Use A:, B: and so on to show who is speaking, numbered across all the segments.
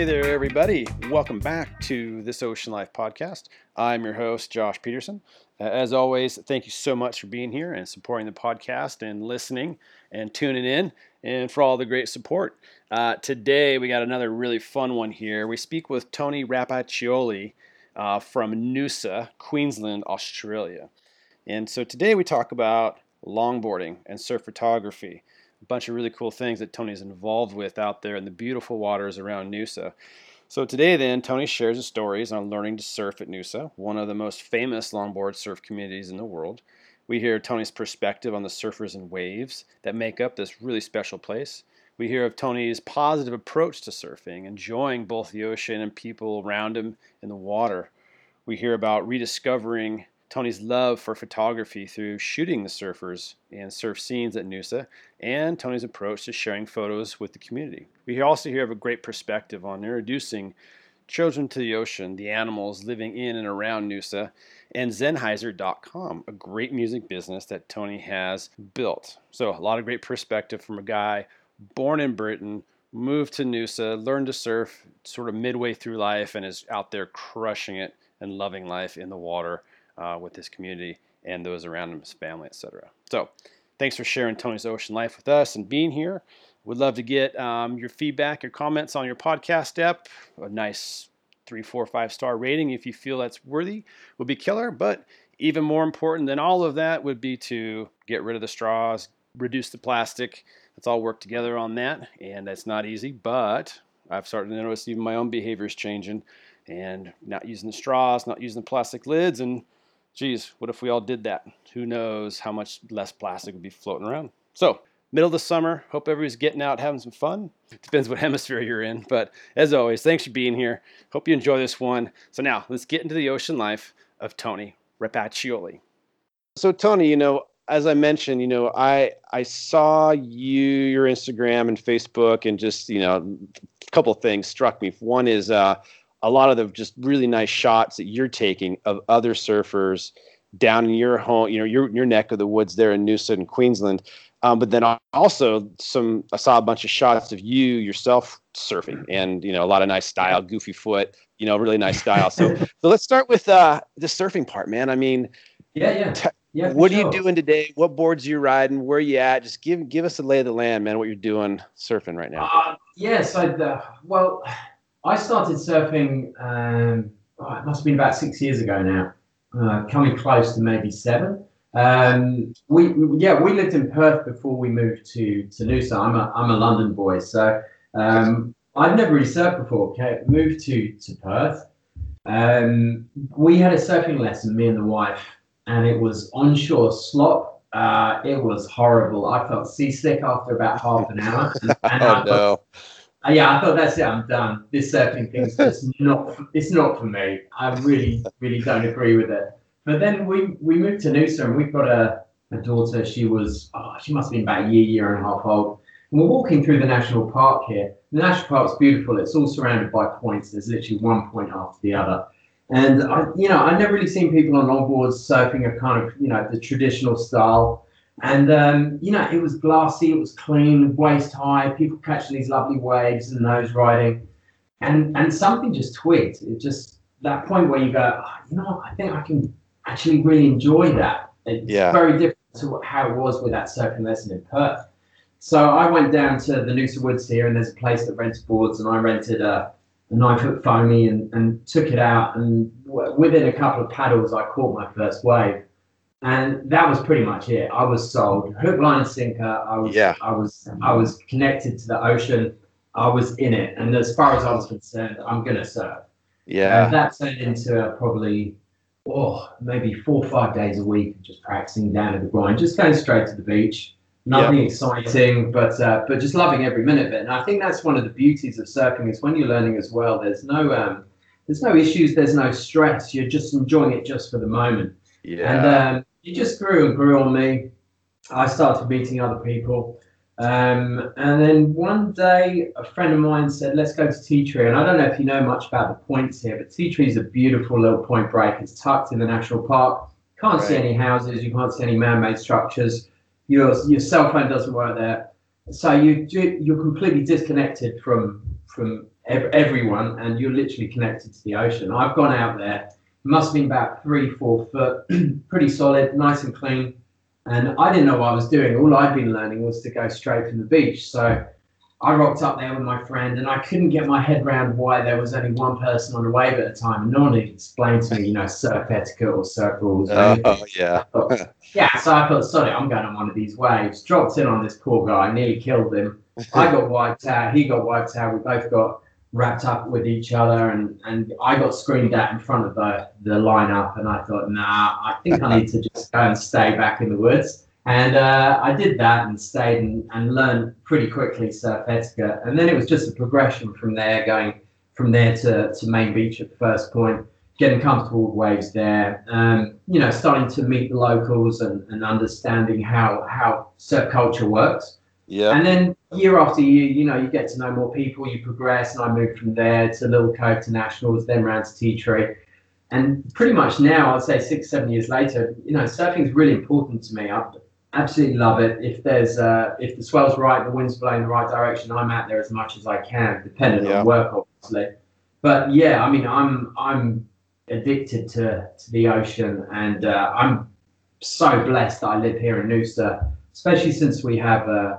A: Hey there, everybody. Welcome back to this Ocean Life podcast. I'm your host, Josh Peterson. Uh, as always, thank you so much for being here and supporting the podcast and listening and tuning in and for all the great support. Uh, today, we got another really fun one here. We speak with Tony Rapaccioli uh, from Noosa, Queensland, Australia. And so today we talk about longboarding and surf photography a bunch of really cool things that Tony's involved with out there in the beautiful waters around Noosa. So today, then, Tony shares his stories on learning to surf at Noosa, one of the most famous longboard surf communities in the world. We hear Tony's perspective on the surfers and waves that make up this really special place. We hear of Tony's positive approach to surfing, enjoying both the ocean and people around him in the water. We hear about rediscovering Tony's love for photography through shooting the surfers and surf scenes at Noosa, and Tony's approach to sharing photos with the community. We also hear of a great perspective on introducing children to the ocean, the animals living in and around Noosa, and Zenhiser.com, a great music business that Tony has built. So, a lot of great perspective from a guy born in Britain, moved to Noosa, learned to surf sort of midway through life, and is out there crushing it and loving life in the water uh, with his community and those around him, his family, etc. So, thanks for sharing Tony's Ocean Life with us and being here. Would love to get um, your feedback, your comments on your podcast app. A nice three, four, five star rating if you feel that's worthy would be killer. But even more important than all of that would be to get rid of the straws, reduce the plastic. Let's all work together on that. And that's not easy, but I've started to notice even my own behavior is changing and not using the straws, not using the plastic lids, and geez, what if we all did that? Who knows how much less plastic would be floating around? So, middle of the summer, hope everybody's getting out having some fun. Depends what hemisphere you're in. But as always, thanks for being here. Hope you enjoy this one. So, now let's get into the ocean life of Tony Rapaccioli. So, Tony, you know, as I mentioned, you know, I I saw you your Instagram and Facebook, and just you know, a couple things struck me. One is uh, a lot of the just really nice shots that you're taking of other surfers down in your home, you know, your your neck of the woods there in Noosa in Queensland. Um, but then also some, I saw a bunch of shots of you yourself surfing, and you know, a lot of nice style, goofy foot, you know, really nice style. So, so let's start with uh, the surfing part, man. I mean,
B: yeah, yeah. T- yeah,
A: what sure. are you doing today? What boards are you riding? Where are you at? Just give give us a lay of the land, man. What you're doing surfing right now?
B: Uh, yeah, so the, well, I started surfing. Um, oh, it must have been about six years ago now, uh, coming close to maybe seven. Um, we, we, yeah we lived in Perth before we moved to to Noosa. I'm a I'm a London boy, so um, I've never really surfed before. Okay, moved to to Perth. Um, we had a surfing lesson, me and the wife, and it was onshore slop. Uh, it was horrible. I felt seasick after about half an hour.
A: And, oh, no.
B: Uh, yeah, I thought that's it. I'm done. This surfing thing's just not. It's not for me. I really, really don't agree with it. But then we we moved to Noosa and we've got a, a daughter. She was oh, she must have been about a year, year and a half old. And we're walking through the national park here. The national park's beautiful. It's all surrounded by points. There's literally one point after the other. And I, you know, I've never really seen people on longboards surfing a kind of, you know, the traditional style. And um, you know, it was glassy, it was clean, waist high, people catching these lovely waves and nose riding. And and something just tweaked. It just that point where you go, oh, you know, I think I can actually really enjoy that. It's yeah. very different to how it was with that surfing lesson in Perth. So I went down to the Noosa Woods here, and there's a place that rents boards, and I rented a, a nine foot foamy and, and took it out. And w- within a couple of paddles, I caught my first wave and that was pretty much it. I was sold hook, line, and sinker. I was, yeah. I was, I was connected to the ocean. I was in it, and as far as I was concerned, I'm gonna surf.
A: Yeah.
B: And that turned into probably, oh, maybe four or five days a week, just practicing down at the grind, just going straight to the beach. Nothing yep. exciting, but uh, but just loving every minute of it. And I think that's one of the beauties of surfing is when you're learning as well. There's no um, there's no issues, there's no stress. You're just enjoying it just for the moment.
A: Yeah.
B: And um, it just grew and grew on me. I started meeting other people. Um, and then one day, a friend of mine said, Let's go to Tea Tree. And I don't know if you know much about the points here, but Tea Tree is a beautiful little point break. It's tucked in the national park. Can't right. see any houses, you can't see any man made structures. Your, your cell phone doesn't work there. so you you're completely disconnected from from ev- everyone, and you're literally connected to the ocean. I've gone out there, must have been about three, four foot, pretty solid, nice and clean, and I didn't know what I was doing. All I'd been learning was to go straight from the beach. So I rocked up there with my friend, and I couldn't get my head around why there was only one person on the wave at a time. And no one explained to me, you know, surf etiquette or surf rules.
A: Oh, oh yeah.
B: Thought, yeah, so I thought, sorry, I'm going on one of these waves. Dropped in on this poor guy, nearly killed him. I got wiped out. He got wiped out. We both got wrapped up with each other, and, and I got screamed at in front of the, the lineup. And I thought, nah, I think I need to just go and stay back in the woods. And uh, I did that and stayed and, and learned pretty quickly surf etiquette. And then it was just a progression from there, going from there to, to main beach at first point, getting comfortable with waves there, um, you know, starting to meet the locals and, and understanding how, how surf culture works.
A: Yeah.
B: And then year after year, you know, you get to know more people, you progress, and I moved from there to Little Cove to Nationals, then round to Tea Tree. And pretty much now, I'd say six, seven years later, you know, surfing is really important to me. I, absolutely love it. If there's uh, if the swell's right, the wind's blowing the right direction, I'm out there as much as I can, depending yeah. on work, obviously. But yeah, I mean, I'm I'm addicted to to the ocean, and uh, I'm so blessed that I live here in Noosa, especially since we have uh,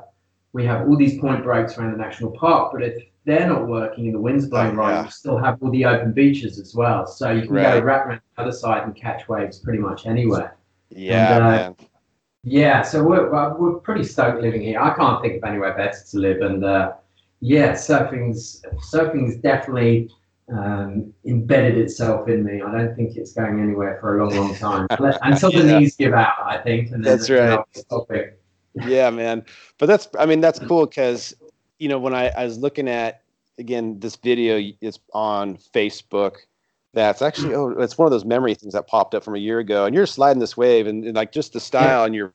B: we have all these point breaks around the national park. But if they're not working and the wind's blowing right, yeah. you still have all the open beaches as well. So you can right. go right around the other side and catch waves pretty much anywhere.
A: Yeah, and, uh,
B: yeah, so we're we're pretty stoked living here. I can't think of anywhere better to live, and uh, yeah, surfing's surfing's definitely um, embedded itself in me. I don't think it's going anywhere for a long, long time until the yeah. knees give out. I think,
A: and then that's right. Yeah, man. But that's I mean that's cool because you know when I, I was looking at again this video, is on Facebook that's actually oh it's one of those memory things that popped up from a year ago and you're sliding this wave and, and like just the style yeah. and your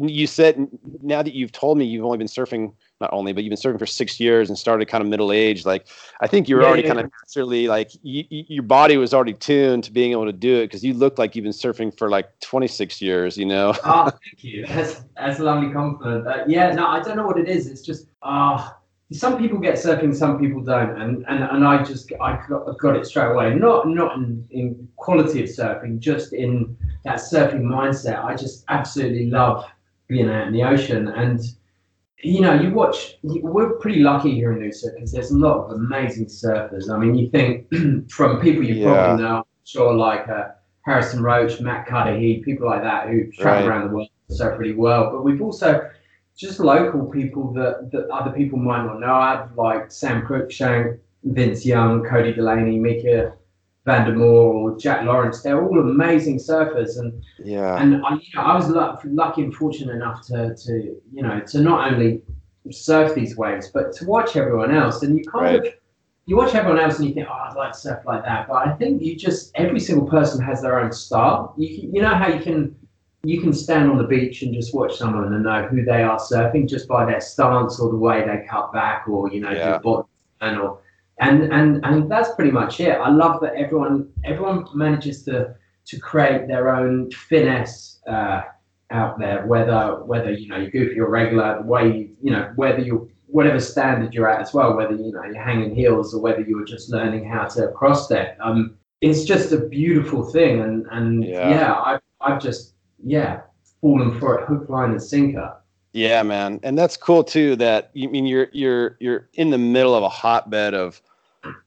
A: you said now that you've told me you've only been surfing not only but you've been surfing for six years and started kind of middle age like i think you were yeah, already yeah, kind of naturally like you, your body was already tuned to being able to do it because you look like you've been surfing for like 26 years you know?
B: Oh thank you. That's that's a lovely compliment uh, yeah no i don't know what it is. It's just ah uh, some people get surfing, some people don't, and and, and I just I got, got it straight away. Not not in, in quality of surfing, just in that surfing mindset. I just absolutely love being out in the ocean, and you know, you watch. We're pretty lucky here in Noosa because there's a lot of amazing surfers. I mean, you think from people you yeah. probably know, sure, like uh, Harrison Roach, Matt Cuddihy, people like that who travel right. around the world surf pretty well. But we've also just local people that, that other people might not know. Have like Sam Cruikshank, Vince Young, Cody Delaney, Mika Vandermoor, or Jack Lawrence. They're all amazing surfers, and
A: yeah,
B: and I, you know, I was lucky and fortunate enough to to you know to not only surf these waves, but to watch everyone else. And you kind right. of you watch everyone else and you think, oh, I'd like to surf like that. But I think you just every single person has their own style. You you know how you can you can stand on the beach and just watch someone and know who they are surfing just by their stance or the way they cut back or you know yeah. do bottom and or and and and that's pretty much it. I love that everyone everyone manages to to create their own finesse uh, out there, whether whether you know you're goofy or regular, the way you, you know whether you whatever standard you're at as well, whether you know you're hanging heels or whether you're just learning how to cross step. Um, it's just a beautiful thing, and and yeah, yeah I I've just yeah, falling for it hook, line, and sinker.
A: Yeah, man, and that's cool too. That you I mean you're you're you're in the middle of a hotbed of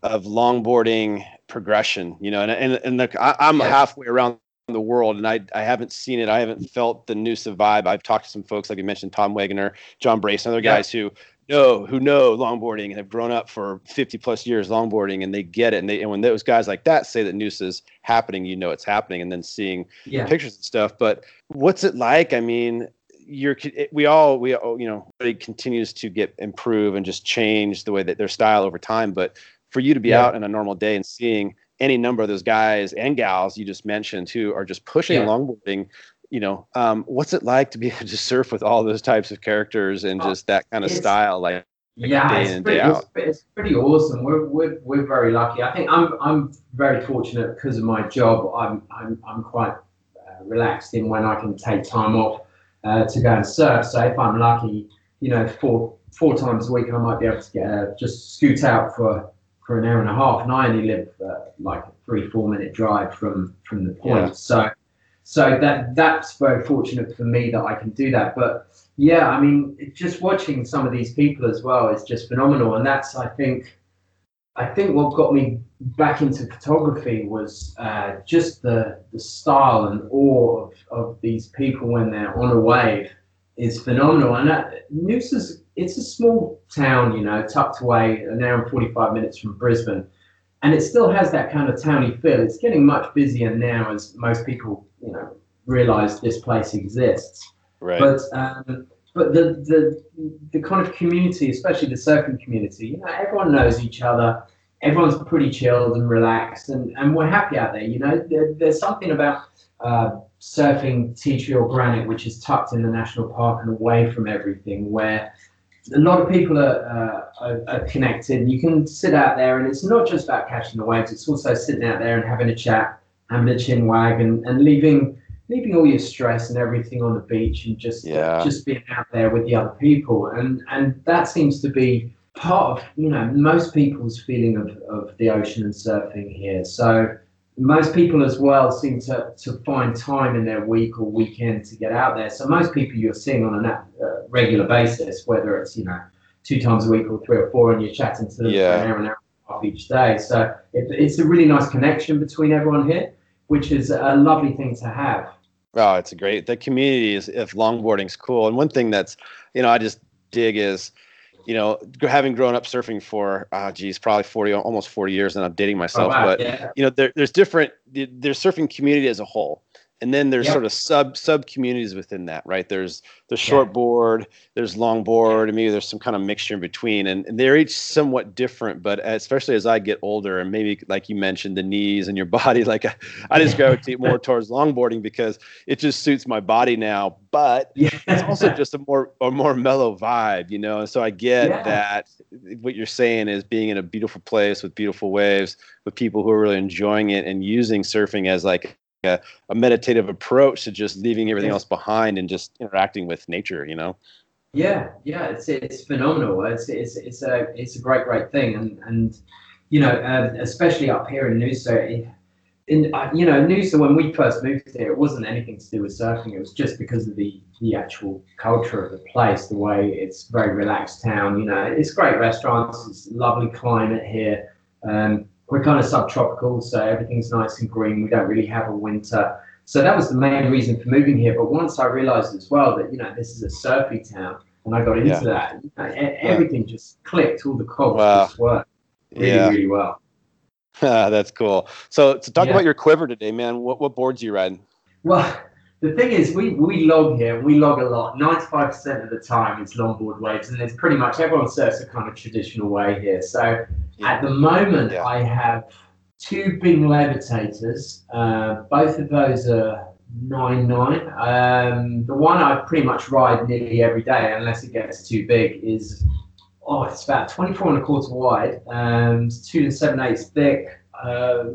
A: of longboarding progression, you know, and and and the, I, am halfway around the world and I, I haven't seen it. I haven't felt the Noosa vibe. I've talked to some folks, like you mentioned, Tom Wegener, John Brace, and other guys yeah. who know who know longboarding and have grown up for 50 plus years longboarding and they get it and they and when those guys like that say that Noosa is happening you know it's happening and then seeing yeah. pictures and stuff but what's it like i mean you're we all we all, you know it continues to get improve and just change the way that their style over time but for you to be yeah. out in a normal day and seeing any number of those guys and gals you just mentioned who are just pushing yeah. longboarding you know, um, what's it like to be able to surf with all those types of characters and just that kind of it's, style, like,
B: yeah, day in pretty, day out? It's, it's, pretty awesome. We're, we're, we're very lucky. I think I'm I'm very fortunate because of my job. I'm I'm I'm quite uh, relaxed in when I can take time off uh, to go and surf. So if I'm lucky, you know, four four times a week I might be able to get uh, just scoot out for for an hour and a half, and I only live uh, like a three four minute drive from from the point. Yeah. So so that that's very fortunate for me that I can do that. But yeah, I mean, just watching some of these people as well is just phenomenal, and that's I think I think what got me back into photography was uh, just the the style and awe of, of these people when they're on a wave is phenomenal. And that, Noosa's it's a small town, you know, tucked away an hour and forty five minutes from Brisbane, and it still has that kind of towny feel. It's getting much busier now as most people, you know, realize this place exists.
A: Right.
B: But um, but the the the kind of community, especially the surfing community, you know, everyone knows each other. Everyone's pretty chilled and relaxed, and, and we're happy out there. You know, there, there's something about uh, surfing tea tree or granite, which is tucked in the national park and away from everything, where a lot of people are, uh, are, are, connected. You can sit out there, and it's not just about catching the waves. It's also sitting out there and having a chat, having a chin wag, and, and leaving leaving all your stress and everything on the beach and just yeah. just being out there with the other people and and that seems to be part of you know most people's feeling of, of the ocean and surfing here so most people as well seem to, to find time in their week or weekend to get out there so most people you're seeing on a uh, regular basis whether it's you know two times a week or three or four and you're chatting to them yeah. for an hour and a half each day so it, it's a really nice connection between everyone here which is a lovely thing to have
A: Oh, it's a great. The community is if longboarding's cool, and one thing that's you know I just dig is you know having grown up surfing for ah geez probably 40 almost 40 years and i'm dating myself oh, wow, but yeah. you know there, there's different there's surfing community as a whole and then there's yep. sort of sub sub communities within that right there's the short board, there's longboard and maybe there's some kind of mixture in between and, and, they're each somewhat different but especially as i get older and maybe like you mentioned the knees and your body like i, I just gravitate more towards longboarding because it just suits my body now but yeah. it's also just a more a more mellow vibe you know and so i get yeah. that what you're saying is being in a beautiful place with beautiful waves with people who are really enjoying it and using surfing as like a, a meditative approach to just leaving everything else behind and just interacting with nature you know?
B: Yeah yeah it's it's phenomenal. It's it's it's a it's a great great thing. And and you know uh, especially up here in Noosa in uh, you know Noosa when we first moved here it wasn't anything to do with surfing. It was just because of the the actual culture of the place the way it's very relaxed town you know. It's great restaurants. It's lovely climate here. Um, we're kind of subtropical, so everything's nice and green. We don't really have a winter. So that was the main reason for moving here. But once I realized as well that, you know, this is a surfy town, and I got into yeah. that, you know, everything yeah. just clicked. All the cogs wow. just worked really, yeah. really well.
A: That's cool. So, to talk about your quiver today, man. What what boards you riding?
B: Well, the thing is, we, we log here, we log a lot. 95% of the time it's longboard waves, and there's pretty much everyone surfs a kind of traditional way here. So at the moment, yeah. I have two Bing levitators. Uh, both of those are nine nine. Um, the one I pretty much ride nearly every day, unless it gets too big, is oh, it's about 24 and a quarter wide. Um, it's two and seven eighths thick. Uh,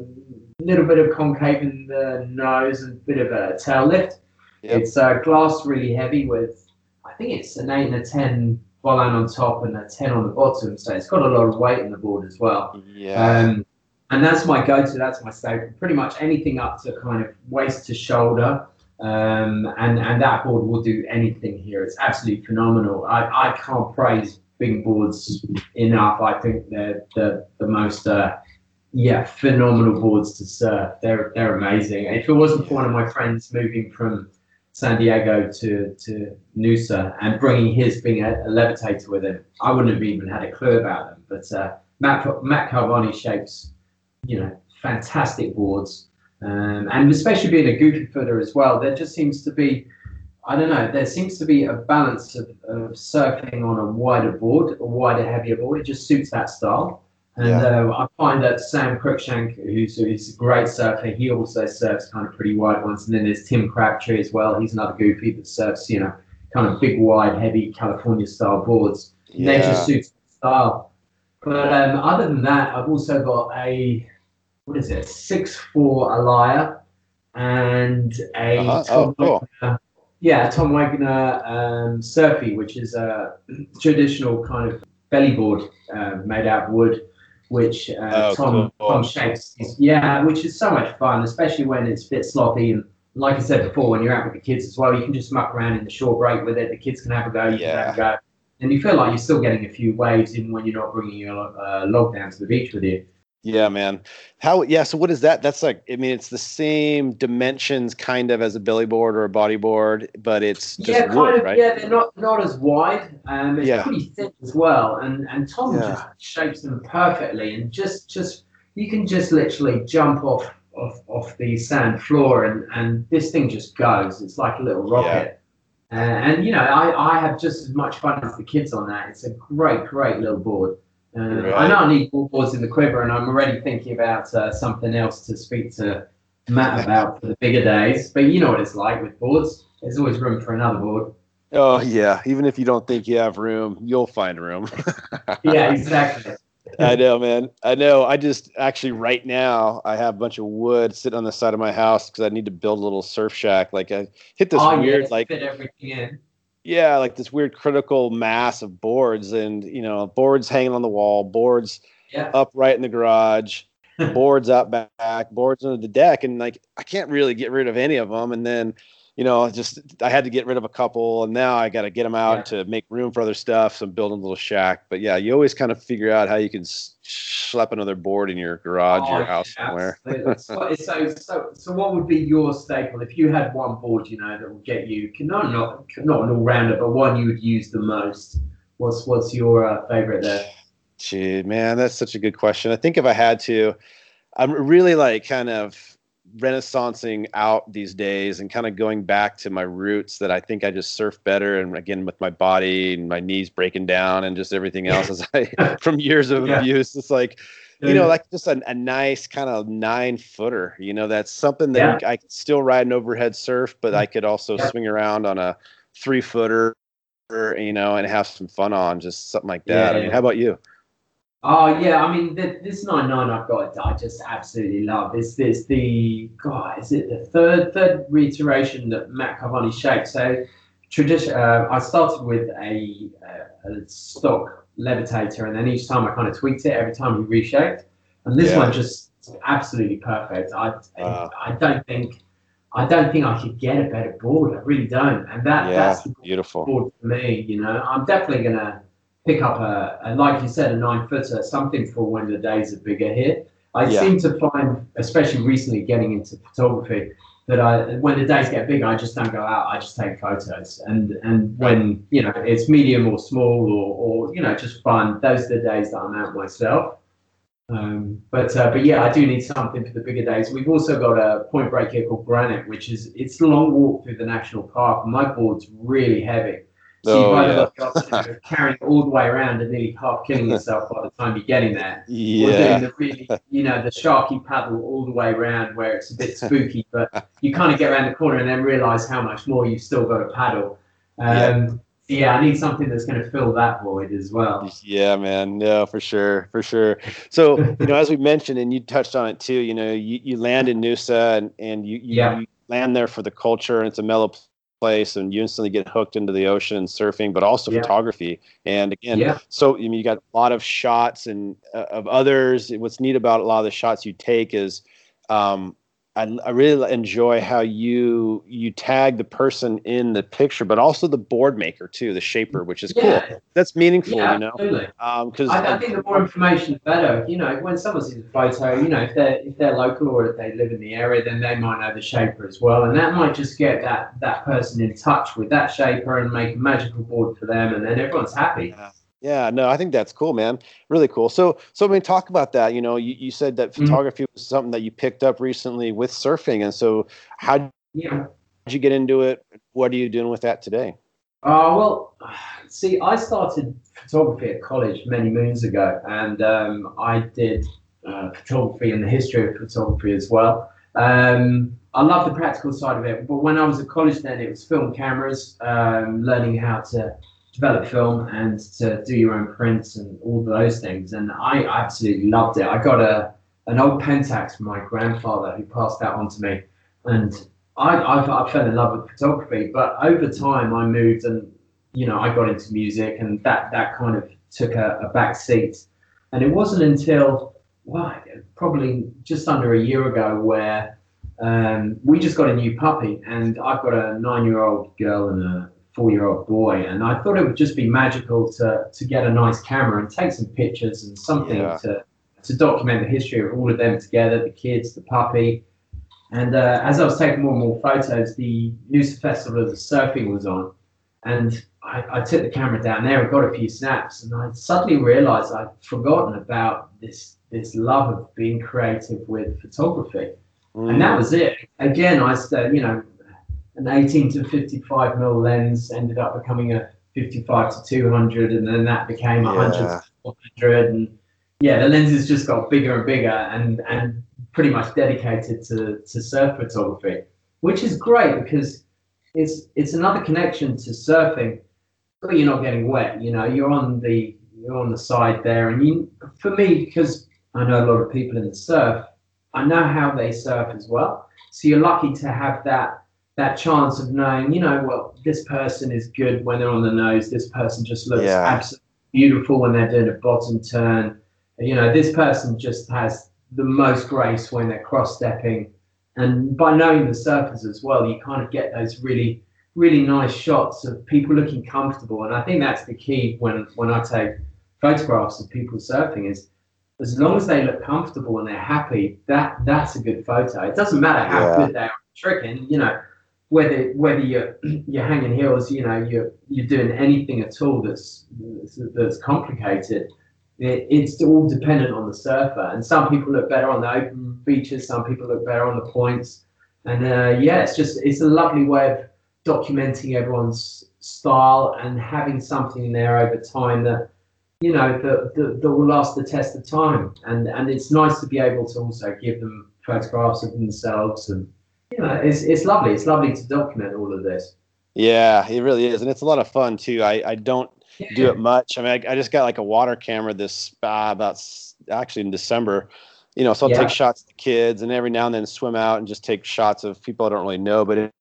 B: little bit of concave in the nose and a bit of a tail lift. Yep. It's uh, glass really heavy with, I think it's an eight and a ten Volan on top and a 10 on the bottom. So it's got a lot of weight in the board as well.
A: Yeah.
B: Um, and that's my go-to. That's my staple. Pretty much anything up to kind of waist to shoulder. Um, and, and that board will do anything here. It's absolutely phenomenal. I, I can't praise Bing boards enough. I think they're the, the most, uh, yeah, phenomenal boards to surf. They're, they're amazing. If it wasn't for one of my friends moving from San Diego to, to Noosa and bringing his Bing a, a, levitator with him, I wouldn't have even had a clue about them. But uh, Matt, Matt Calvani shapes, you know, fantastic boards. Um, and especially being a goofy footer as well, there just seems to be, I don't know, there seems to be a balance of, of surfing on a wider board, a wider, heavier board. It just suits that style. And yeah. uh, I find that Sam Cruikshank, who's, who's a great surfer, he also surfs kind of pretty wide ones. And then there's Tim Crabtree as well. He's another goofy that surfs, you know, kind of big, wide, heavy California style boards. Yeah. They just suits style. But um, other than that, I've also got a, what is it, six four Alaia and a
A: uh-huh. oh, cool.
B: yeah, Tom Wegener um, Surfy, which is a traditional kind of belly board uh, made out of wood, which uh,
A: Oh,
B: Tom
A: cool.
B: Tom shapes. Yeah, which is so much fun, especially when it's a bit sloppy and. Like I said before, when you're out with the kids as well, you can just muck around in the short break with it. The kids can have a go, you can have a go, and you feel like you're still getting a few waves even when you're not bringing your uh, log down to the beach with you.
A: Yeah, man. How? Yeah. So what is that? That's like. I mean, it's the same dimensions, kind of, as a belly board or a body board, but it's just
B: yeah,
A: wood,
B: kind of.
A: right?
B: Yeah, they're not not as wide. Um, it's
A: Yeah.
B: pretty thick as well, and and Tom
A: Yeah.
B: just shapes them perfectly, and just just you can just literally jump off off off the sand floor, and and this thing just goes. It's like a little rocket. Uh, and you know, I, I have just as much fun as the kids on that. It's a great, great little board. Uh, I
A: Right.
B: know I need more boards in the quiver, and I'm already thinking about uh, something else to speak to Matt about for the bigger days. But you know what it's like with boards. There's always room for another board.
A: Oh yeah. Even if you don't think you have room, you'll find room.
B: Yeah, exactly.
A: I know, man. I know. I just actually right now I have a bunch of wood sitting on the side of my house because I need to build a little surf shack. Like I hit this
B: oh,
A: weird,
B: yeah,
A: like
B: fit everything in.
A: Yeah, like this weird critical mass of boards, and you know, boards hanging on the wall, boards
B: Yeah.
A: upright in the garage, boards out back, boards under the deck, and like I can't really get rid of any of them. And then, you know, just I had to get rid of a couple, and now I got to get them out to make room for other stuff. So I'm building a little shack. But yeah, you always kind of figure out how you can slap another board in your garage,
B: Oh,
A: your house
B: yeah,
A: somewhere.
B: so, so, so, so, what would be your staple if you had one board, you know, that would get you not not not an all rounder, but one you would use the most? What's what's your uh, favorite there?
A: Gee, man, that's such a good question. I think if I had to, I'm really like kind of renaissancing out these days and kind of going back to my roots that I think I just surf better. And again, with my body and my knees breaking down and just everything else as I from years of
B: Yeah.
A: abuse, it's like, you know, like just a, a nice kind of nine footer, you know, that's something that I could still ride an overhead surf, but mm. I could also
B: Yeah.
A: swing around on a three footer, you know, and have some fun on just something like that. I mean,
B: Yeah.
A: how about you?
B: Oh yeah, I mean th this nine nine I've got I just absolutely love. It's this the God is it the third third reiteration that Matt Calvani shaped. So tradition. Uh, I started with a, a, a stock levitator, and then each time I kind of tweaked it every time he reshaped. And this
A: Yeah.
B: one just absolutely perfect. I
A: Wow.
B: I don't think I don't think I could get a better board. I really don't. And that
A: Yeah,
B: that's the
A: beautiful.
B: board for me. You know, I'm definitely gonna pick up a, a like you said, a nine footer, something for when the days are bigger here. I
A: Yeah.
B: seem to find, especially recently getting into photography, that I when the days get bigger, I just don't go out. I just take photos, and and when you know it's medium or small or or you know just fun, those are the days that I'm out myself. Um, but uh, but yeah, I do need something for the bigger days. We've also got a point break here called Granite, which is it's a long walk through the national park. My board's really heavy, so you've either
A: yeah.
B: got to carrying it all the way around and nearly half killing yourself by the time you're getting there. Or
A: Yeah.
B: doing the really, you know, the sharky paddle all the way around where it's a bit spooky, but you kind of get around the corner and then realize how much more you've still got to paddle. Um, yeah. I need something that's going to fill that void as well.
A: Yeah, man. No, for sure, for sure. So, you know, as we mentioned, and you touched on it too, you know, you, you land in Noosa and, and you, you,
B: Yeah.
A: you land there for the culture and it's a mellow place and you instantly get hooked into the ocean and surfing, but also
B: Yeah.
A: photography. And again,
B: Yeah.
A: so I mean, you got a lot of shots and uh, of others. What's neat about a lot of the shots you take is, um, I, I really enjoy how you you tag the person in the picture, but also the board maker too, the shaper, which is cool. That's meaningful,
B: yeah,
A: you know.
B: absolutely.
A: Um, because
B: I, I think the more information, the better. You know, when someone sees a photo, you know, if they're if they're local or if they live in the area, then they might know the shaper as well, and that might just get that that person in touch with that shaper and make a magical board for them, and then everyone's happy.
A: Yeah, no, I think that's cool, man. Really cool. So, so I mean, talk about that. You know, you, you said that
B: Mhm.
A: photography was something that you picked up recently with surfing, and so how did you get into it? What are you doing with that today?
B: Oh well, see, I started photography at college many moons ago, and um, I did uh, photography and the history of photography as well. Um, I love the practical side of it, but when I was at college, then it was film cameras, um, learning how to develop film and to do your own prints and all those things, and I absolutely loved it. I got a an old Pentax from my grandfather who passed that on to me, and I, I, I fell in love with photography, but over time I moved and you know I got into music, and that that kind of took a, a back seat. And it wasn't until well, probably just under a year ago where um, we just got a new puppy, and I've got a nine-year-old girl and a four-year-old boy, and I thought it would just be magical to to get a nice camera and take some pictures and something yeah. to to document the history of all of them together, the kids, the puppy. And uh, as I was taking more and more photos, the Noosa Festival of the Surfing was on, and I, I, took the camera down there and got a few snaps, and I suddenly realised I'd forgotten about this this love of being creative with photography, mm. and that was it. Again, I said, you know, an 18 to 55 mil lens ended up becoming a 55 to 200, and then that became 100 yeah. to 400, and yeah, the lenses just got bigger and bigger, and and pretty much dedicated to to surf photography, which is great because it's it's another connection to surfing, but you're not getting wet. You know, you're on the you're on the side there, and you for me because I know a lot of people in the surf, I know how they surf as well. So you're lucky to have that that chance of knowing, you know, well, this person is good when they're on the nose. This person just looks yeah. absolutely beautiful when they're doing a bottom turn you know, this person just has the most grace when they're cross stepping. And by knowing the surfers as well, you kind of get those really, really nice shots of people looking comfortable. And I think that's the key when, when I take photographs of people surfing is as long as they look comfortable and they're happy, that that's a good photo. It doesn't matter how yeah. good they are tricking, you know, whether whether you're you're hanging heels, you know, you're you're doing anything at all that's that's complicated it, it's all dependent on the surfer. And some people look better on the open beaches, some people look better on the points. And uh, yeah, it's just it's a lovely way of documenting everyone's style and having something there over time that you know that, that, that will last the test of time. And and it's nice to be able to also give them photographs of themselves and you know it's it's lovely. It's lovely to document all of this.
A: Yeah, it really is, and it's a lot of fun too. I I don't do it much. I mean, I, I, just got like a water camera this uh, about actually in December. You know, so I'll yeah. take shots of the kids, and every now and then swim out and just take shots of people I don't really know. But it,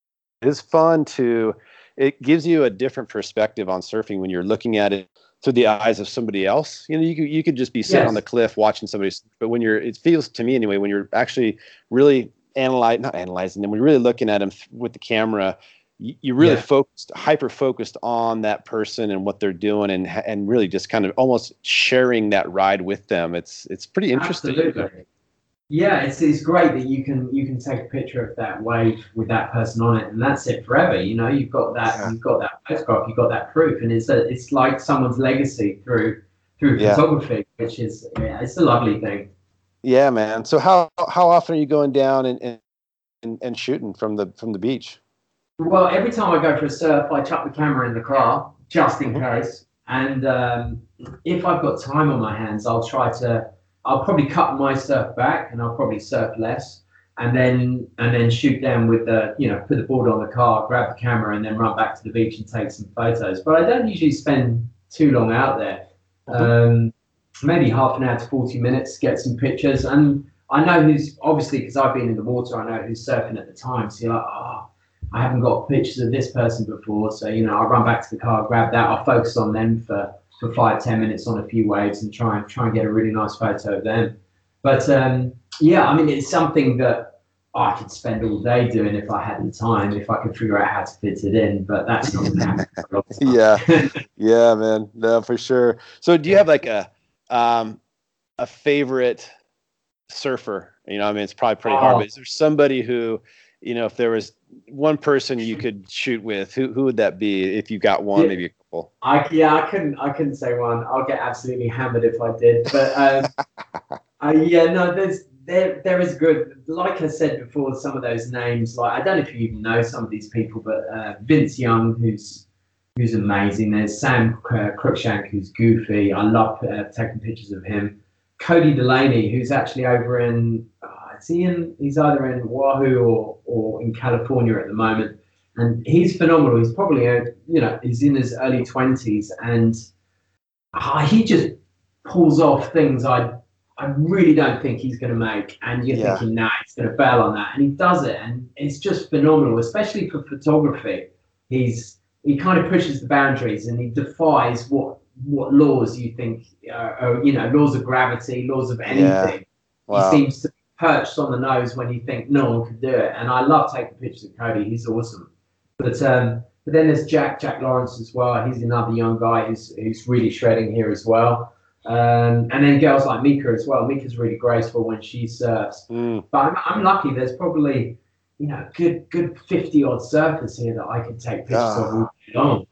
A: it is fun to. It gives you a different perspective on surfing when you're looking at it through the eyes of somebody else. You know, you could you could just be sitting yes. on the cliff watching somebody, but when you're, it feels to me anyway, when you're actually really analyze not analyzing them, we're really looking at them with the camera you really yeah. focused hyper focused on that person and what they're doing and and really just kind of almost sharing that ride with them it's it's pretty interesting
B: Absolutely. yeah it's, it's great that you can you can take a picture of that wave with that person on it and that's it forever you know you've got that yeah. you've got that photograph you've got that proof and it's a, it's like someone's legacy through through yeah. photography which is yeah, it's a lovely thing
A: yeah man so how how often are you going down and and, and shooting from the from the beach
B: well, every time I go for a surf, I chuck the camera in the car just in mm-hmm. case. And um, if I've got time on my hands, I'll try to. I'll probably cut my surf back, and I'll probably surf less, and then and then shoot down with the you know put the board on the car, grab the camera, and then run back to the beach and take some photos. But I don't usually spend too long out there. Mm-hmm. Um, maybe half an hour to forty minutes, get some pictures, and I know who's obviously because I've been in the water. I know who's surfing at the time. So you're like, oh, I haven't got pictures of this person before, so you know, I'll run back to the car, grab that, I'll focus on them for, for five, ten minutes on a few waves and try and try and get a really nice photo of them. But um, yeah, I mean, it's something that I could spend all day doing if I had the time, if I could figure out how to fit it in. But that's not going to happen.
A: yeah, yeah, man, no, for sure. So, do you have like a um, a favorite surfer? You know, I mean, it's probably pretty oh. hard, but is there somebody who, you know, if there was one person you could shoot with, who who would that be? If you got one, yeah. maybe a couple.
B: I yeah, I couldn't I couldn't say one. I'll get absolutely hammered if I did. But um, uh, yeah, no, there's there there is good. Like I said before, some of those names, like I don't know if you even know some of these people, but uh, Vince Young, who's who's amazing. There's Sam uh, Cruikshank, who's goofy. I love uh, taking pictures of him. Cody Delaney, who's actually over in is he in? He's either in Oahu or, or in California at the moment, and he's phenomenal. He's probably a, you know he's in his early twenties, and uh, he just pulls off things I I really don't think he's going to make. And you're
A: Yeah.
B: thinking, nah, he's going to fail on that. And he does it. And it's just phenomenal, especially for photography. He's He kind of pushes the boundaries and he defies what what laws you think are, are you know, laws of gravity, laws of anything.
A: Wow.
B: He seems to be perched on the nose when you think no one can do it. And I love taking pictures of Cody. He's awesome. But um, but then there's Jack, Jack Lawrence as well. He's another young guy who's who's really shredding here as well. Um, and then girls like Mika as well. Mika's really graceful when she surfs.
A: Mm,
B: But I'm, I'm lucky. There's probably you know good good fifty odd surfers here that I could take pictures of long.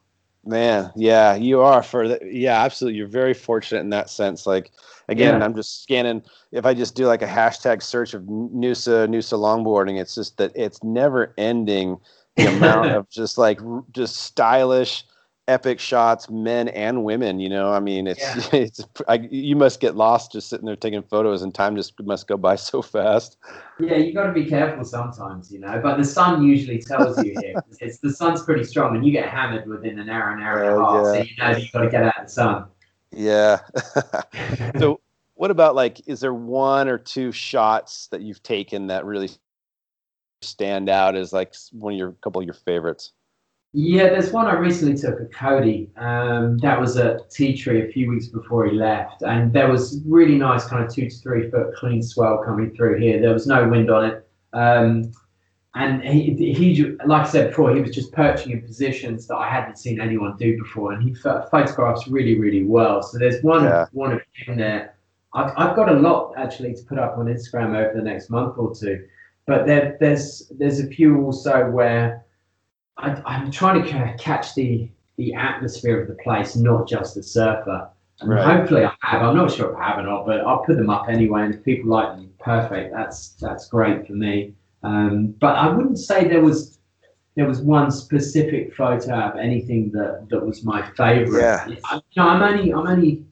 A: man, yeah, you are for the, yeah, absolutely. You're very fortunate in that sense. Like again,
B: Yeah.
A: I'm just scanning. If I just do like a hashtag search of Noosa Noosa longboarding, it's just that it's never ending. The amount of just like just stylish, epic shots, men and women. You know, I mean, it's
B: Yeah.
A: it's I, you must get lost just sitting there taking photos, and time just must go by so fast.
B: Yeah, you got to be careful sometimes, you know. But the sun usually tells you here. It's the sun's pretty strong, and you get hammered within an hour, an hour and a half. So you know you got to get out of the sun.
A: Yeah. so what about like is there one or two shots that you've taken that really stand out as like one of your couple of your favorites
B: Yeah, there's one I recently took of Cody. Um, that was at Tea Tree a few weeks before he left, and there was really nice kind of two to three foot clean swell coming through here. There was no wind on it, um, and he, he like I said before, he was just perching in positions that I hadn't seen anyone do before, and he photographs really, really well. So there's one
A: Yeah.
B: one of him there. I've, I've got a lot actually to put up on Instagram over the next month or two, but there, there's there's a few also where. I, I'm trying to ca- catch the the atmosphere of the place, not just the surfer. And
A: Right.
B: hopefully, I have. I'm not sure if I have or not, but I'll put them up anyway. And if people like them, perfect. That's that's great for me. Um, but I wouldn't say there was there was one specific photo of anything that that was my favorite.
A: Yeah.
B: I, you know, I'm only I'm only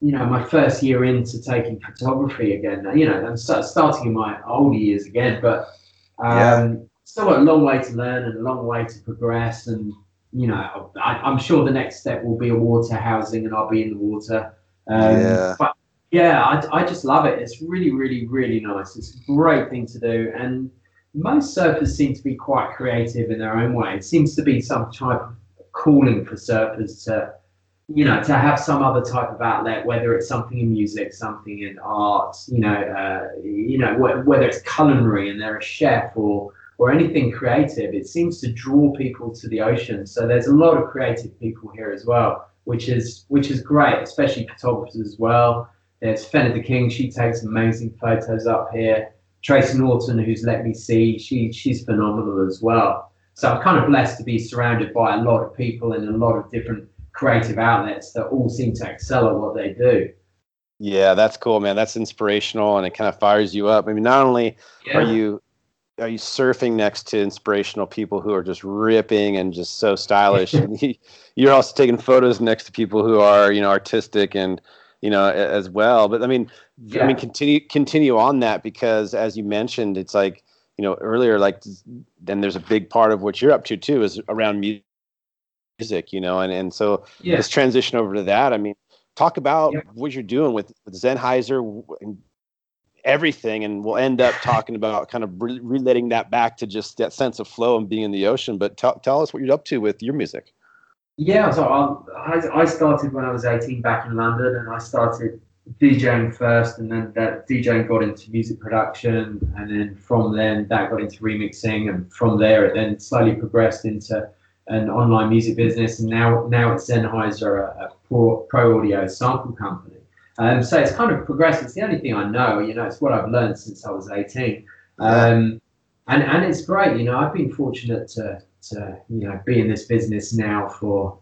B: you know my first year into taking photography again. You know, I'm starting in my older years again, but um, still got a long way to learn and a long way to progress. And you know, I, I'm sure the next step will be a water housing, and I'll be in the water. Um,
A: Yeah.
B: But yeah, I, I just love it. It's really, really, really nice. It's a great thing to do, and most surfers seem to be quite creative in their own way. It seems to be some type of calling for surfers to you know, to have some other type of outlet, whether it's something in music, something in art, you know, uh, you know, wh- whether it's culinary and they're a chef or or anything creative, it seems to draw people to the ocean. So there's a lot of creative people here as well, which is which is great, especially photographers as well. There's Fenner the King, she takes amazing photos up here. Tracy Norton, who's let me see, she she's phenomenal as well. So I'm kind of blessed to be surrounded by a lot of people in a lot of different creative outlets that all seem to excel at what they do.
A: yeah that's cool man that's inspirational and it kind of fires you up i mean not only are you are you surfing next to inspirational people who are just ripping and just so stylish and you- you're also taking photos next to people who are you know artistic and you know as well but i mean i mean continue continue on that because as you mentioned it's like you know earlier like then there's a big part of what you're up to too is around mu- music you know and and so
B: yeah.
A: let's transition over to that i mean talk about
B: Yeah.
A: what you're doing with, with Zenhiser and everything, and we'll end up talking about kind of re- relating that back to just that sense of flow and being in the ocean. But tell tell us what you're up to with your music.
B: Yeah, so I, I started when I was 18 back in London, and I started DJing first, and then that DJing got into music production, and then from then that got into remixing, and from there it then slowly progressed into an online music business, and now now it's Zenhiser, a, a pro, pro audio sample company. Um, so it's kind of progressed. It's the only thing I know. You know, it's what I've learned since I was 18. Um, and and it's great. You know, I've been fortunate to to you know be in this business now for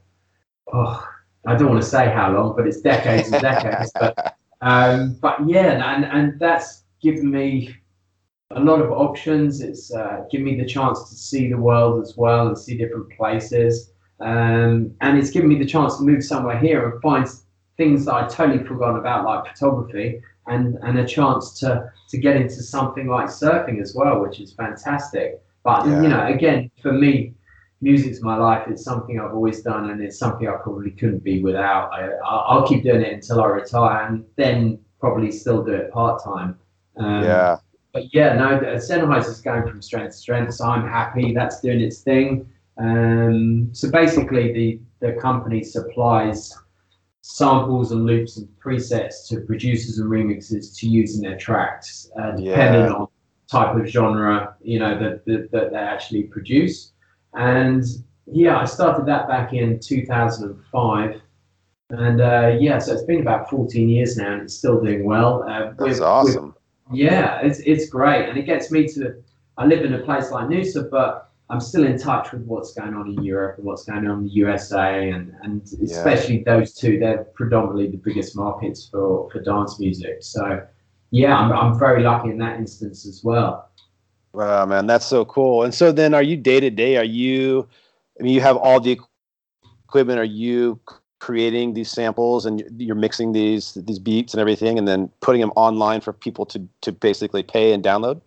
B: oh I don't want to say how long, but it's decades and decades. but um, but yeah, and and that's given me a lot of options. It's uh, given me the chance to see the world as well and see different places. Um, and it's given me the chance to move somewhere here and find things that I totally forgotten about, like photography, and and a chance to to get into something like surfing as well, which is fantastic. But
A: Yeah.
B: you know, again, for me, music's my life. It's something I've always done, and it's something I probably couldn't be without. I, I'll I'll keep doing it until I retire, and then probably still do it part time. Um,
A: yeah.
B: But yeah, no, Zenhiser's going from strength to strength, so I'm happy that's doing its thing. Um, so basically, the the company supplies samples and loops and presets to producers and remixers to use in their tracks, uh, depending yeah. on type of genre you know that, that, that they actually produce. And yeah, I started that back in 2005. And uh, yeah, so it's been about 14 years now, and it's still doing well.
A: Uh, That's awesome.
B: yeah, it's it's great, and it gets me to. I live in a place like Noosa, but I'm still in touch with what's going on in Europe and what's going on in the USA, and and especially yeah. those two. They're predominantly the biggest markets for for dance music. So yeah, I'm I'm very lucky in that instance as well.
A: Wow, man, that's so cool. And so then, are you day to day? Are you? I mean, you have all the equipment. Are you creating these samples and you're mixing these these beats and everything, and then putting them online for people to to basically pay and download?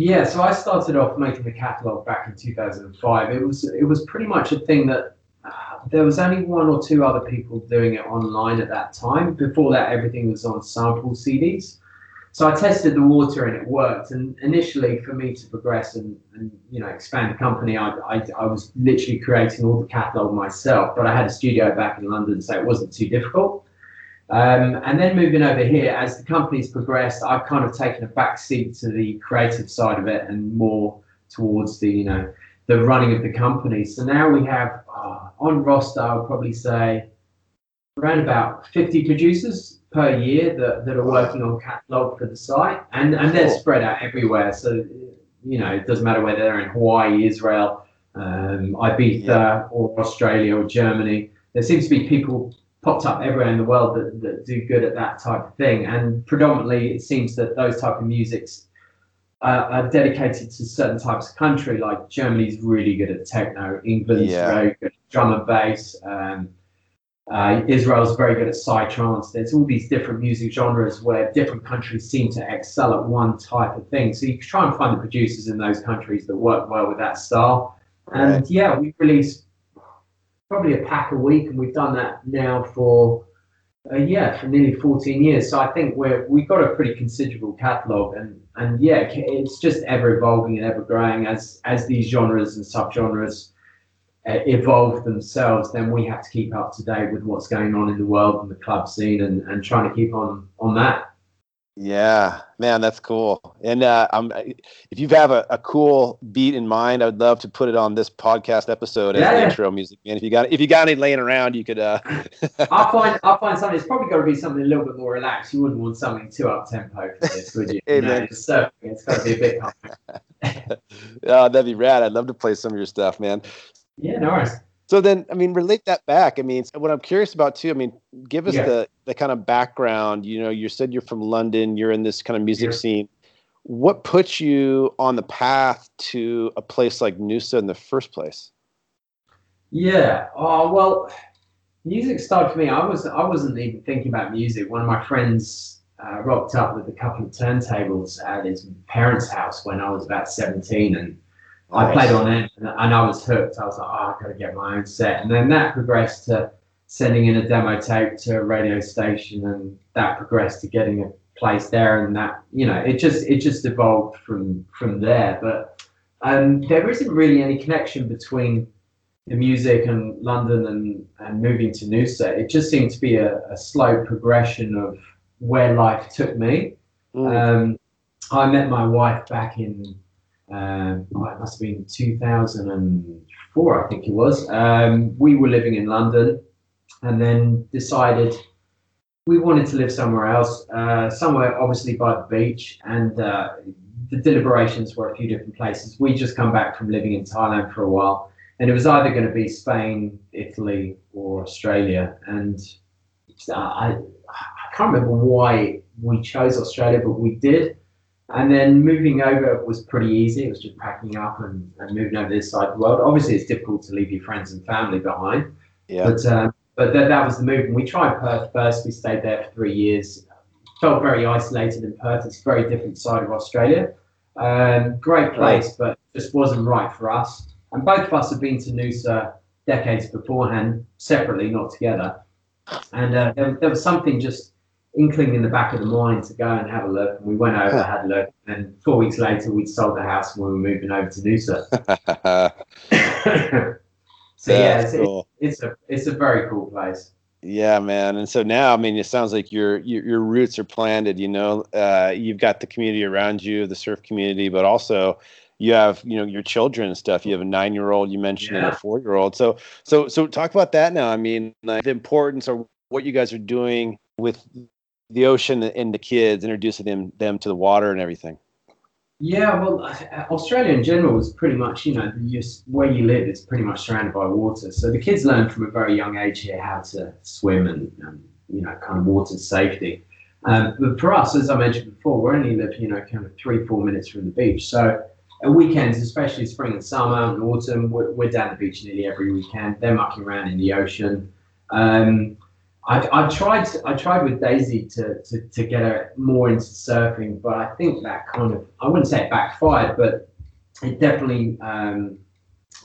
B: Yeah, so I started off making the catalog back in 2005. It was it was pretty much a thing that uh, there was only one or two other people doing it online at that time. Before that, everything was on sample CDs so I tested the water and it worked. And initially, for me to progress and, and you know expand the company, I, I, I was literally creating all the catalog myself. But I had a studio back in London, so it wasn't too difficult. Um, and then moving over here, as the company's progressed, I've kind of taken a back seat to the creative side of it and more towards the you know the running of the company. So now we have uh, on roster, I'll probably say around about 50 producers per year that, that are working on catalog for the site, and and they're spread out everywhere. So you know, it doesn't matter whether they're in Hawaii, Israel, um, Ibiza, yeah. or Australia or Germany. There seems to be people popped up everywhere in the world that, that do good at that type of thing, and predominantly it seems that those type of musics uh, are dedicated to certain types of country. Like Germany's really good at techno, England's yeah. very good at drum and bass. Um, uh, Israel's very good at psytrance. There's all these different music genres where different countries seem to excel at one type of thing. So you try and find the producers in those countries that work well with that style. And right. yeah, we release probably a pack a week, and we've done that now for uh, yeah for nearly 14 years. So I think we're we've got a pretty considerable catalog, and and yeah, it's just ever evolving and ever growing as as these genres and subgenres uh, evolve themselves, then we have to keep up to date with what's going on in the world and the club scene and, and trying to keep on on that.
A: Yeah, man, that's cool. And uh, I'm, if you have a, a cool beat in mind, I would love to put it on this podcast episode as yeah, intro music. And if you got if you got any laying around, you could. Uh...
B: I'll find I'll find something. It's probably got to be something a little bit more relaxed. You wouldn't want something too up tempo for this, would you? you know, so it's got to be a bit.
A: oh, that'd be rad. I'd love to play some of your stuff, man.
B: Yeah, no worries.
A: So then, I mean, relate that back. I mean, what I'm curious about too. I mean, give us yeah. the the kind of background. You know, you said you're from London. You're in this kind of music yeah. scene. What puts you on the path to a place like Noosa in the first place?
B: Yeah. Oh well, music started for me. I was I wasn't even thinking about music. One of my friends uh, rocked up with a couple of turntables at his parents' house when I was about 17, and I played on it and, and, I was hooked. I was like, oh, I've got to get my own set. And then that progressed to sending in a demo tape to a radio station and that progressed to getting a place there and that, you know, it just it just evolved from from there. But um, there isn't really any connection between the music and London and, and moving to Noosa. It just seemed to be a, a slow progression of where life took me. Mm. Um, I met my wife back in um, oh, it must have been 2004, I think it was. Um, we were living in London and then decided we wanted to live somewhere else, uh, somewhere obviously by the beach. And uh, the deliberations were a few different places. We just come back from living in Thailand for a while, and it was either going to be Spain, Italy, or Australia. And I, I can't remember why we chose Australia, but we did. And then moving over was pretty easy. It was just packing up and, and moving over this side of the world. Obviously, it's difficult to leave your friends and family behind. Yeah. But um, but that, that was the move. And we tried Perth first. We stayed there for three years. Felt very isolated in Perth. It's a very different side of Australia. Um, great place, but just wasn't right for us. And both of us had been to Noosa decades beforehand, separately, not together. And uh, there, there was something just inkling in the back of the mind to go and have a look. And we went over, had a look, and four weeks later, we'd sold the house and we were moving over to Noosa. so yeah, it's, cool. it's, it's a it's a very cool place.
A: Yeah, man. And so now, I mean, it sounds like your your, your roots are planted. You know, uh, you've got the community around you, the surf community, but also you have you know your children and stuff. You have a nine year old you mentioned yeah. and a four year old. So so so talk about that now. I mean, like the importance of what you guys are doing with the ocean and the kids, introducing them them to the water and everything.
B: Yeah, well, Australia in general is pretty much, you know, where you live is pretty much surrounded by water. So the kids learn from a very young age here how to swim and, um, you know, kind of water safety. Um, but for us, as I mentioned before, we only live, you know, kind of three, four minutes from the beach. So at weekends, especially spring and summer and autumn, we're, we're down the beach nearly every weekend. They're mucking around in the ocean. Um, I, I tried I tried with Daisy to, to, to get her more into surfing, but I think that kind of I wouldn't say it backfired, but it definitely um,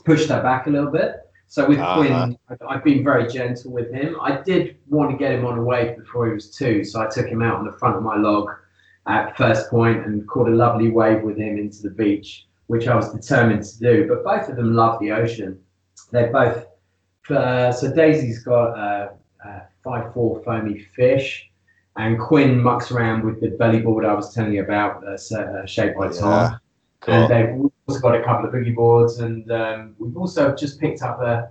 B: pushed her back a little bit. So with uh-huh. Quinn, I've, I've, been very gentle with him. I did want to get him on a wave before he was two, so I took him out on the front of my log at first point and caught a lovely wave with him into the beach, which I was determined to do. But both of them love the ocean. They're both uh, so Daisy's got. Uh, uh, five four foamy fish. And Quinn mucks around with the belly board I was telling you about, uh, uh shaped by Tom. Yeah, cool. And they've also got a couple of boogie boards, and um, we've also just picked up a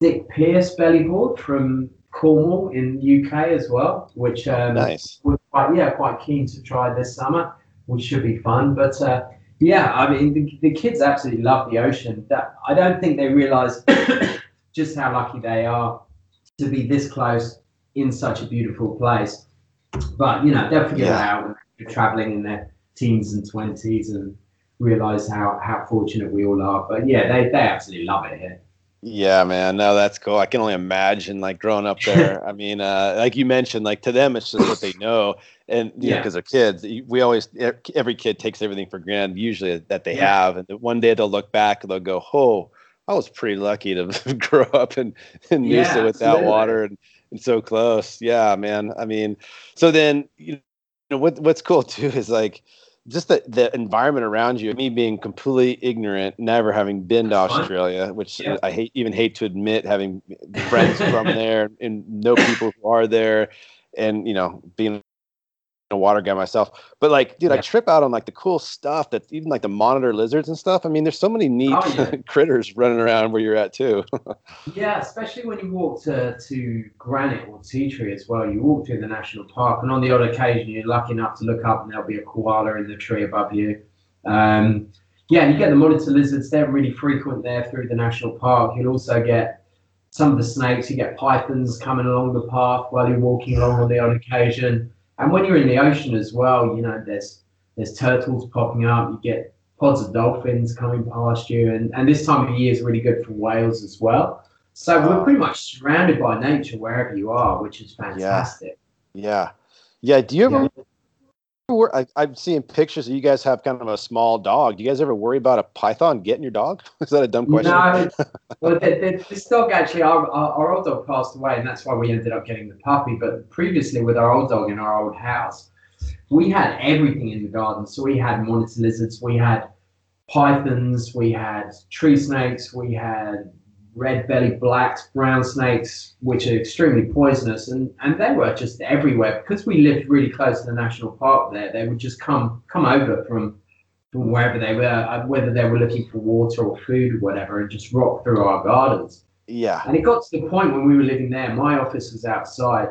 B: Dick Pierce belly board from Cornwall in UK as well, which um,
A: nice.
B: we're quite yeah quite keen to try this summer, which should be fun. But uh, yeah, I mean the, the, kids absolutely love the ocean. That I don't think they realise just how lucky they are to be this close in such a beautiful place. But you know, they'll figure yeah. out when they're traveling in their teens and twenties and realize how how fortunate we all are. But yeah, they they absolutely love it here.
A: Yeah, man. No, that's cool. I can only imagine like growing up there. I mean, uh, like you mentioned, like to them, it's just what they know. And, you yeah. because they're kids, we always, every kid takes everything for granted, usually that they yeah. have. And one day they'll look back and they'll go, oh, I was pretty lucky to grow up in, in yeah, Noosa without absolutely. water and, and so close. Yeah, man. I mean, so then, you know, what, what's cool too is like, just the, the environment around you, me being completely ignorant, never having been to Australia, which yeah. I hate even hate to admit, having friends from there and know people who are there, and you know being a water guy myself. But like, dude, yeah. I trip out on like the cool stuff that even like the monitor lizards and stuff. I mean, there's so many neat oh, yeah. critters running around where you're at too.
B: yeah, especially when you walk to, to Granite or Tea Tree as well. You walk through the national park, and on the odd occasion, you're lucky enough to look up and there'll be a koala in the tree above you. Um, yeah, you get the monitor lizards. They're really frequent there through the national park. You'll also get some of the snakes. You get pythons coming along the path while you're walking along on the odd occasion. And when you're in the ocean as well, you know, there's there's turtles popping up. You get pods of dolphins coming past you, and, and this time of year is really good for whales as well. So we're pretty much surrounded by nature wherever you are, which is fantastic.
A: Yeah, yeah. yeah. Do you ever yeah. I, I'm seeing pictures of you guys have kind of a small dog. Do you guys ever worry about a python getting your dog? Is that a dumb question?
B: No. well, the, the, this dog actually, our, our, our, old dog passed away, and that's why we ended up getting the puppy. But previously, with our old dog in our old house, we had everything in the garden. So we had monitor lizards, we had pythons, we had tree snakes, we had red bellied blacks, brown snakes, which are extremely poisonous, and, and they were just everywhere because we lived really close to the national park. There, they would just come come over from from wherever they were, uh, whether they were looking for water or food or whatever, and just rock through our gardens.
A: Yeah.
B: And it got to the point when we were living there. My office was outside,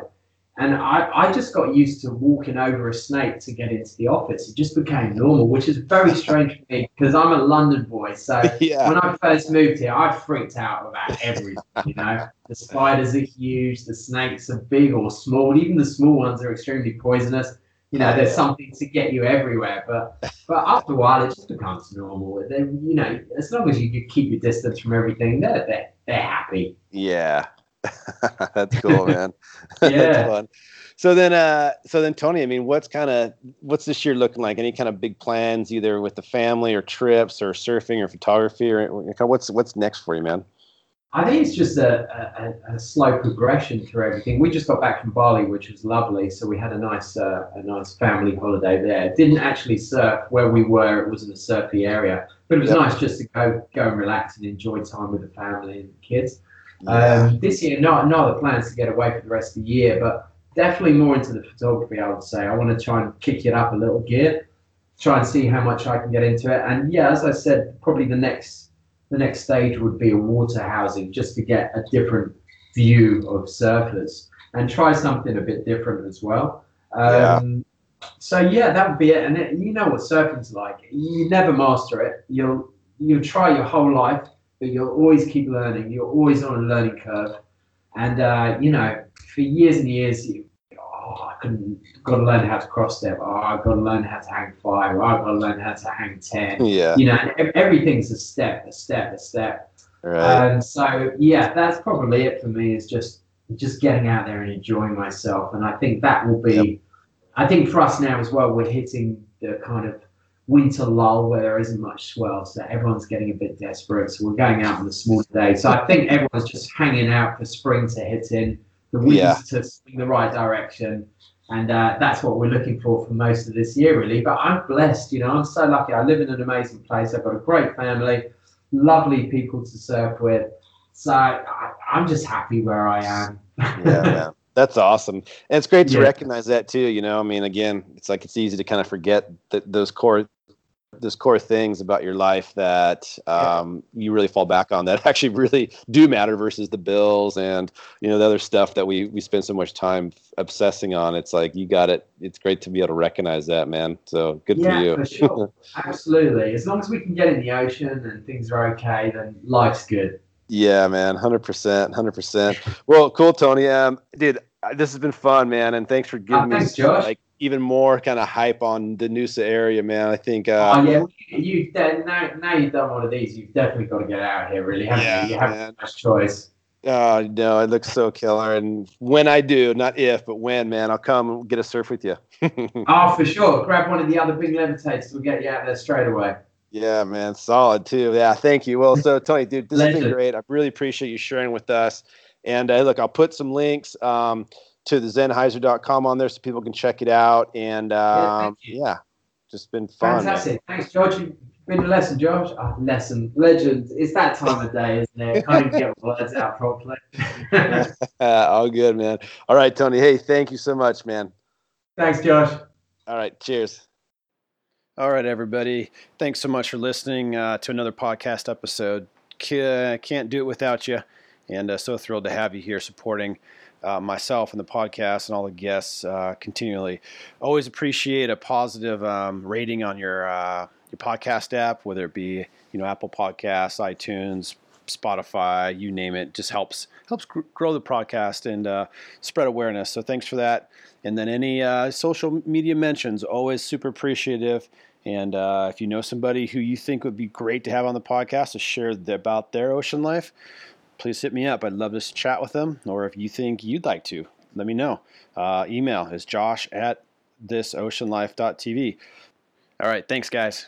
B: and I, I just got used to walking over a snake to get into the office. It just became normal, which is very strange for me because I'm a London boy. So yeah. when I first moved here, I freaked out about everything. You know, the spiders are huge, the snakes are big or small. Even the small ones are extremely poisonous. You know, there's something to get you everywhere. But but after a while, it just becomes normal. Then you know, as long as you keep your distance from everything, they're they're, they're happy.
A: Yeah, That's cool, man.
B: yeah. fun.
A: So then, uh, so then, Tony, I mean, what's kind of what's this year looking like? Any kind of big plans, either with the family or trips or surfing or photography, or what's what's next for you, man?
B: I think it's just a, a, a, slow progression through everything. We just got back from Bali, which was lovely. So we had a nice uh, a nice family holiday there. Didn't actually surf where we were. It wasn't a surfy area, but it was yep. nice just to go go and relax and enjoy time with the family and the kids. Yeah. Um, this year, not no other plans to get away for the rest of the year, but definitely more into the photography. I would say I want to try and kick it up a little gear, try and see how much I can get into it. And yeah, as I said, probably the next the next stage would be a water housing just to get a different view of surfers and try something a bit different as well. Um, yeah. So yeah, that would be it. And it, you know what surfing's like. You never master it. You'll you'll try your whole life, but you'll always keep learning. You're always on a learning curve. And uh, you know, for years and years, you, oh, I couldn't got to learn how to cross step. Oh, I've got to learn how to hang five. Oh, I've got to learn how to hang ten.
A: Yeah.
B: You know, everything's a step, a step, a step. Right. And so, yeah, that's probably it for me. Is just just getting out there and enjoying myself. And I think that will be. Yep. I think for us now as well, we're hitting the kind of winter lull where there isn't much swell, so everyone's getting a bit desperate. So we're going out on the smaller days. So I think everyone's just hanging out for spring to hit in, the winds yeah. to swing the right direction and uh, that's what we're looking for for most of this year, really. But I'm blessed, you know, I'm so lucky. I live in an amazing place. I've got a great family, lovely people to surf with. So I, am just happy where I am.
A: yeah. That's awesome. And it's great to yeah. recognize that too. You know, I mean, again, it's like it's easy to kind of forget that those core those core things about your life that um, yeah. you really fall back on that actually really do matter versus the bills and you know the other stuff that we we spend so much time obsessing on. It's like you got it. It's great to be able to recognize that man. So good
B: yeah,
A: for you.
B: for sure. absolutely. As long as we can get in the ocean and things are okay then life's good.
A: Yeah man. 100% 100% well cool tony. Um dude this has been fun man and thanks for giving uh,
B: thanks, me Josh.
A: like even more kind of hype on the Noosa area, man. I think. Uh,
B: oh yeah, you now now you've done one of these, you've definitely got to get out here, really. Haven't yeah, you? you have much choice.
A: Oh no, it looks so killer. And when I do, not if, but when, man, I'll come get a surf with you.
B: oh, for sure. Grab one of the other big levitators. We'll get you out there straight away.
A: Yeah, man, solid too. Yeah, thank you. Well, so Tony, dude, this has been great. I really appreciate you sharing with us. And uh, look, I'll put some links. Um, to the Zenhiser.com on there so people can check it out. And um, yeah, yeah, just been fun.
B: Fantastic. Man. Thanks, George. You've been a lesson, George. Oh, lesson, legend. It's that time of day, isn't it? Can't even get words out properly.
A: All good, man. All right, Tony. Hey, thank you so much, man.
B: Thanks, Josh.
A: All right, cheers. All right, everybody. Thanks so much for listening uh, to another podcast episode. Can't do it without you, and uh, so thrilled to have you here supporting uh, myself and the podcast and all the guests uh, continually. Always appreciate a positive um, rating on your uh, your podcast app, whether it be you know Apple Podcasts, iTunes, Spotify, you name it. Just helps helps grow the podcast and uh, spread awareness. So thanks for that. And then any uh, social media mentions, always super appreciative. And uh, if you know somebody who you think would be great to have on the podcast to share about their ocean life, please hit me up. I'd love to chat with them. Or if you think you'd like to, let me know. Uh, email is josh at thisoceanlife.tv. All right. Thanks, guys.